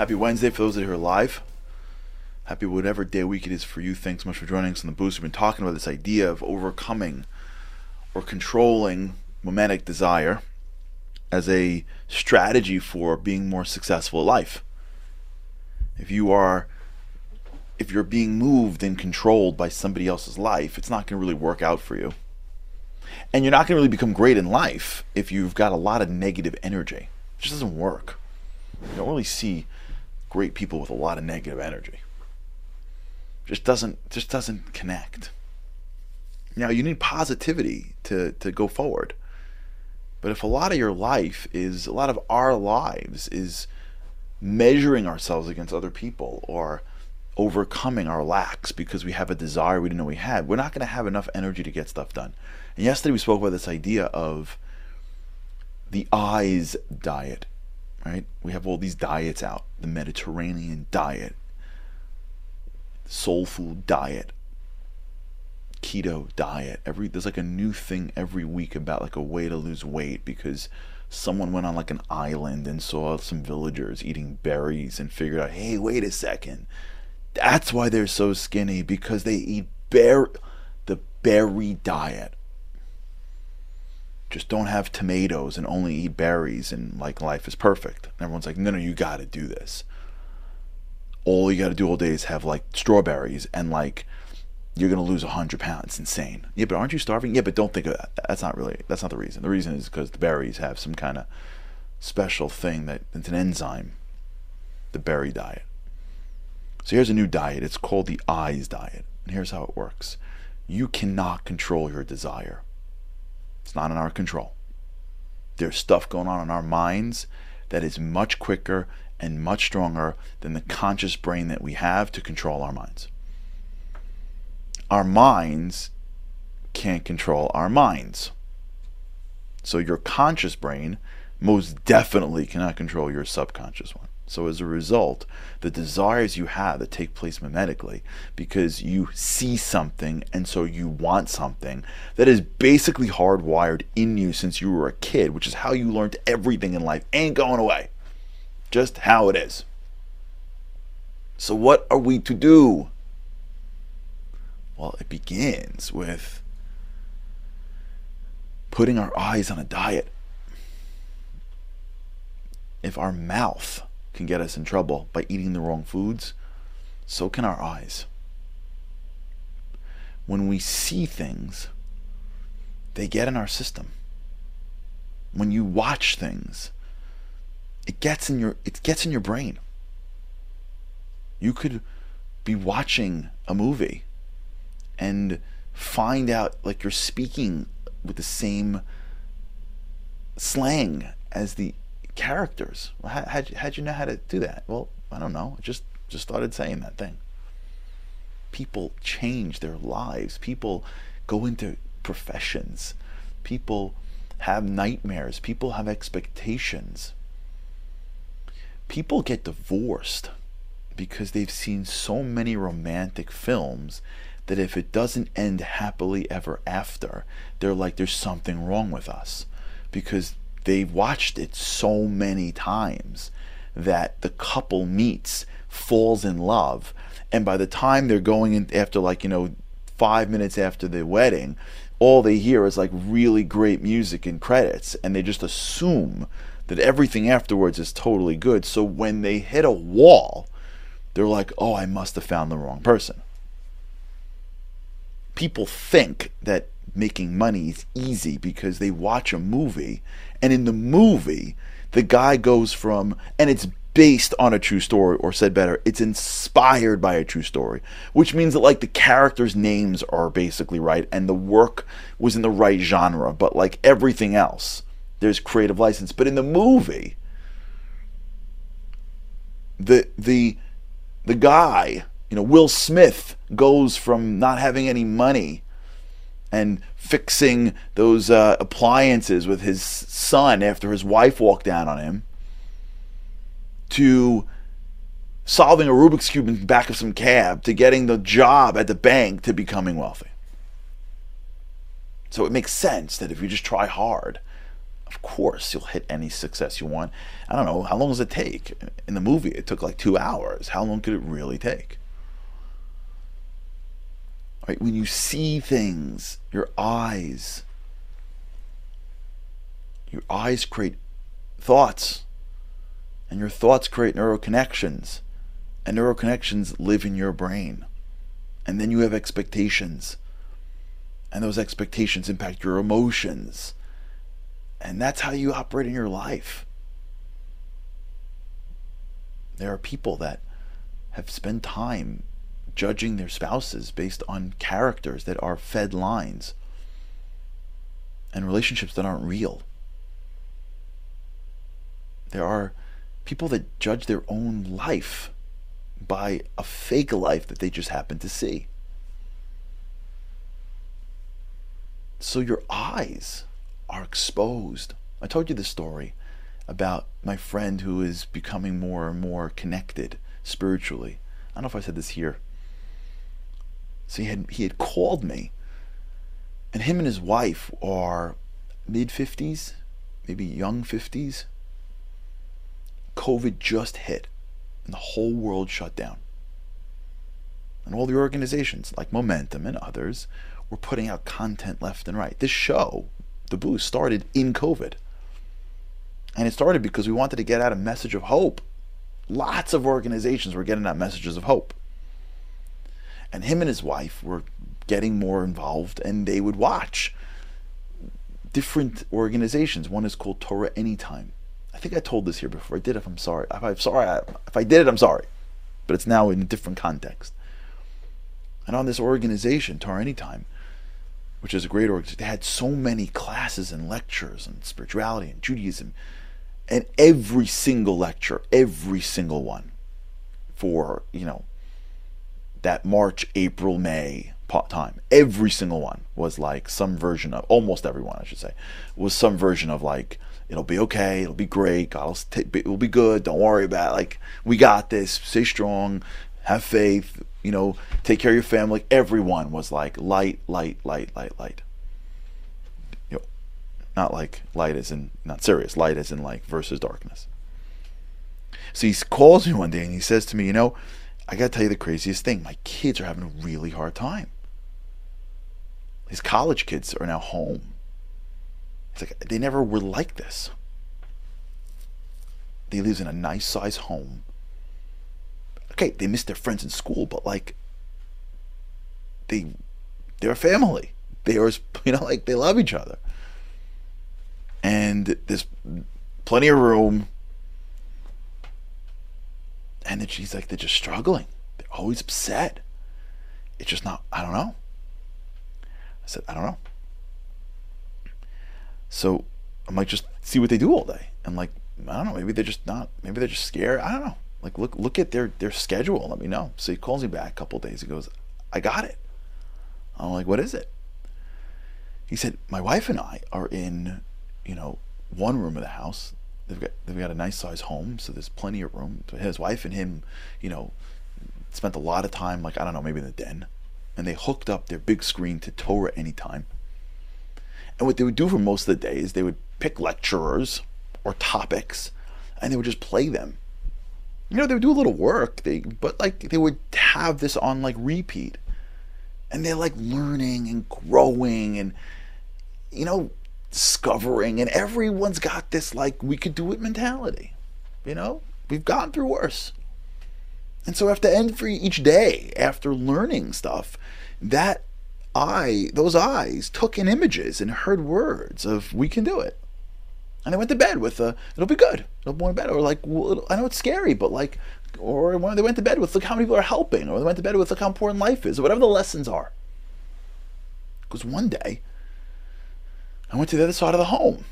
Happy Wednesday for those that are here live. Happy whatever day week it is for you. Thanks so much for joining us on the boost. We've been talking about this idea of overcoming or controlling mimetic desire as a strategy for being more successful at life. If you are if you're being moved and controlled by somebody else's life, it's not going to really work out for you. And you're not going to really become great in life if you've got a lot of negative energy. It just doesn't work. You don't really see great people with a lot of negative energy. Just doesn't just doesn't connect. Now you need positivity to, to go forward. But if a lot of your life is a lot of our lives is measuring ourselves against other people or overcoming our lacks because we have a desire we didn't know we had, we're not going to have enough energy to get stuff done. And yesterday we spoke about this idea of the eyes diet right? We have all these diets out the Mediterranean diet, soul food diet, keto diet. Every there's like a new thing every week about like a way to lose weight because someone went on like an island and saw some villagers eating berries and figured out, hey, wait a second. That's why they're so skinny because they eat bear the berry diet just don't have tomatoes and only eat berries and like life is perfect. And everyone's like, no, no, you got to do this. All you got to do all day is have like strawberries and like you're gonna lose 100 pounds. It's insane. Yeah, but aren't you starving? Yeah, but don't think of that. That's not really. That's not the reason. The reason is because the berries have some kind of special thing that it's an enzyme. The berry diet. So here's a new diet. It's called the eyes diet. And here's how it works. You cannot control your desire. It's not in our control. There's stuff going on in our minds that is much quicker and much stronger than the conscious brain that we have to control our minds. Our minds can't control our minds. So your conscious brain most definitely cannot control your subconscious one. So as a result, the desires you have that take place mimetically, because you see something and so you want something that is basically hardwired in you since you were a kid, which is how you learned everything in life, ain't going away. Just how it is. So what are we to do? Well, it begins with putting our eyes on a diet. If our mouth can get us in trouble by eating the wrong foods, so can our eyes. When we see things, they get in our system. When you watch things, it gets in your it gets in your brain. You could be watching a movie and find out like you're speaking with the same slang as the characters. How, how'd, you, how'd you know how to do that? Well, I don't know. I just, just started saying that thing. People change their lives. People go into professions. People have nightmares. People have expectations. People get divorced because they've seen so many romantic films that if it doesn't end happily ever after, they're like, there's something wrong with us. Because they've watched it so many times that the couple meets, falls in love, and by the time they're going in after like, you know, five minutes after the wedding, all they hear is like really great music and credits, and they just assume that everything afterwards is totally good. So when they hit a wall, they're like, oh, I must have found the wrong person. People think that making money is easy because they watch a movie and in the movie the guy goes from and it's based on a true story or said better it's inspired by a true story which means that like the characters names are basically right and the work was in the right genre but like everything else there's creative license. But in the movie the the the guy, you know, Will Smith goes from not having any money and fixing those uh, appliances with his son after his wife walked down on him to solving a Rubik's Cube in the back of some cab to getting the job at the bank to becoming wealthy. So it makes sense that if you just try hard, of course you'll hit any success you want. I don't know, how long does it take? In the movie, it took like two hours. How long could it really take? Right? When you see things, your eyes, your eyes create thoughts, and your thoughts create neuroconnections, and neuroconnections live in your brain. And then you have expectations, and those expectations impact your emotions. And that's how you operate in your life. There are people that have spent time judging their spouses based on characters that are fed lines and relationships that aren't real. There are people that judge their own life by a fake life that they just happen to see. So your eyes are exposed. I told you the story about my friend who is becoming more and more connected spiritually. I don't know if I said this here. So he had he had called me, and him and his wife are mid fifties, maybe young fifties. COVID just hit, and the whole world shut down. And all the organizations like Momentum and others were putting out content left and right. This show, The Boost, started in COVID. And it started because we wanted to get out a message of hope. Lots of organizations were getting out messages of hope. And him and his wife were getting more involved and they would watch different organizations. One is called Torah Anytime. I think I told this here before. I did if I'm sorry. If I'm sorry, if I did it, I'm sorry. But it's now in a different context. And on this organization, Torah Anytime, which is a great organization, they had so many classes and lectures on spirituality and Judaism. And every single lecture, every single one for, you know, that March, April, May time. Every single one was like some version of, almost everyone, I should say, was some version of like, it'll be okay, it'll be great, God will take, it'll be good, don't worry about it. Like, we got this, stay strong, have faith, you know, take care of your family. Everyone was like light, light, light, light, light. You know, not like light as in, not serious, light as in like versus darkness. So he calls me one day and he says to me, you know, I got to tell you the craziest thing. My kids are having a really hard time. His college kids are now home. It's like they never were like this. They lives in a nice size home. Okay, they miss their friends in school, but like they they're a family. They are you know like they love each other. And there's plenty of room and then she's like, they're just struggling. They're always upset. It's just not, I don't know. I said, I don't know. So I might just see what they do all day. And like, I don't know, maybe they're just not, maybe they're just scared. I don't know. Like, look, look at their, their schedule. Let me know. So he calls me back a couple days. He goes, I got it. I'm like, what is it? He said, my wife and I are in, you know, one room of the house. They've got they've got a nice sized home, so there's plenty of room. His wife and him, you know, spent a lot of time, like I don't know, maybe in the den, and they hooked up their big screen to Torah anytime. And what they would do for most of the day is they would pick lecturers or topics, and they would just play them. You know, they would do a little work, they but like they would have this on like repeat, and they're like learning and growing and you know discovering, and everyone's got this like we could do it mentality. You know, we've gone through worse. And so after end for each day, after learning stuff, that eye, those eyes took in images and heard words of we can do it. And they went to bed with a, it'll be good. It'll be bed. Or like, well, I know it's scary, but like, or when they went to bed with, look how many people are helping. Or they went to bed with, look how important life is. Or whatever the lessons are. Because one day, I went to the other side of the home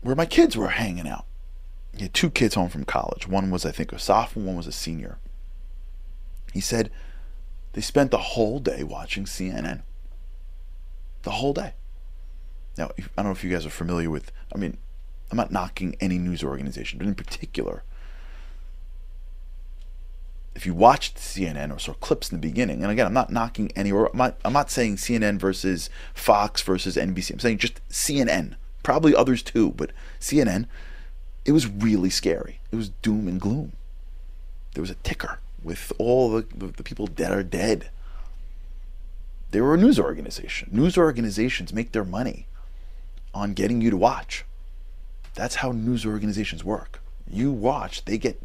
where my kids were hanging out. he had two kids home from college. One was, I think, a sophomore, one was a senior. He said they spent the whole day watching CNN. The whole day. Now, I don't know if you guys are familiar with, I mean, I'm not knocking any news organization, but in particular, you watched CNN or saw clips in the beginning, and again, I'm not knocking any, or I'm not, I'm not saying CNN versus Fox versus NBC. I'm saying just CNN. Probably others too, but CNN, it was really scary. It was doom and gloom. There was a ticker with all the, the, the people that are dead. They were a news organization. News organizations make their money on getting you to watch. That's how news organizations work. You watch, they get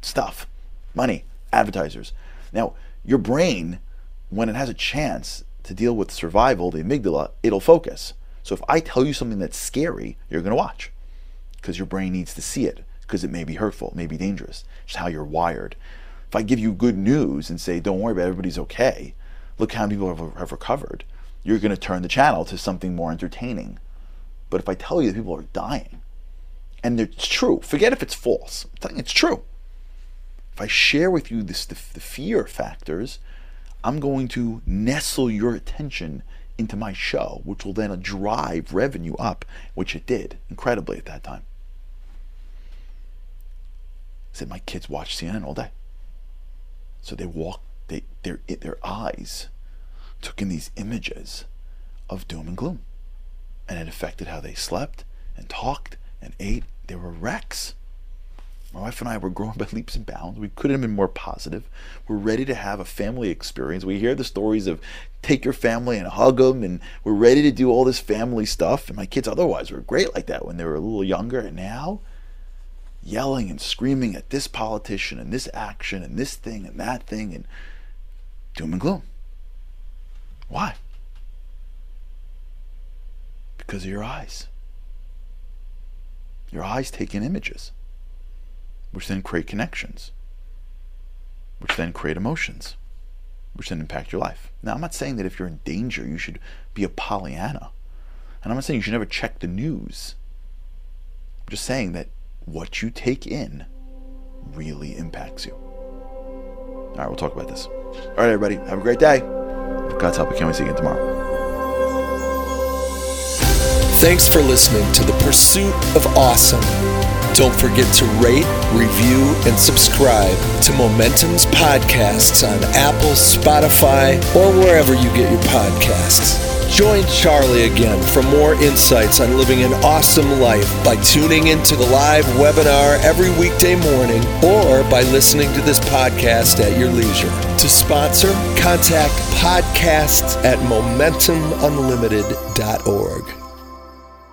stuff, money, advertisers. Now, your brain, when it has a chance to deal with survival, the amygdala, it'll focus. So if I tell you something that's scary, you're going to watch because your brain needs to see it because it may be hurtful, it may be dangerous. It's how you're wired. If I give you good news and say, don't worry about it, everybody's okay, look how many people have, have recovered, you're going to turn the channel to something more entertaining. But if I tell you that people are dying, and it's true, forget if it's false, I'm telling you it's true. If I share with you this, the, the fear factors, I'm going to nestle your attention into my show, which will then drive revenue up, which it did incredibly at that time. I said my kids watch CNN all day. So they walk, they, their, their eyes took in these images of doom and gloom. And it affected how they slept and talked and ate. They were wrecks. My wife and I were growing by leaps and bounds. We couldn't have been more positive. We're ready to have a family experience. We hear the stories of take your family and hug them, and we're ready to do all this family stuff. And my kids otherwise were great like that when they were a little younger. And now, yelling and screaming at this politician and this action and this thing and that thing and doom and gloom. Why? Because of your eyes. Your eyes take in images which then create connections, which then create emotions, which then impact your life. Now, I'm not saying that if you're in danger, you should be a Pollyanna. And I'm not saying you should never check the news. I'm just saying that what you take in really impacts you. All right, we'll talk about this. All right, everybody, have a great day. God's help, can't wait to see you again tomorrow. Thanks for listening to The Pursuit of Awesome. Don't forget to rate, review, and subscribe to Momentum's podcasts on Apple, Spotify, or wherever you get your podcasts. Join Charlie again for more insights on living an awesome life by tuning into the live webinar every weekday morning or by listening to this podcast at your leisure. To sponsor, contact podcasts at momentumunlimited.org.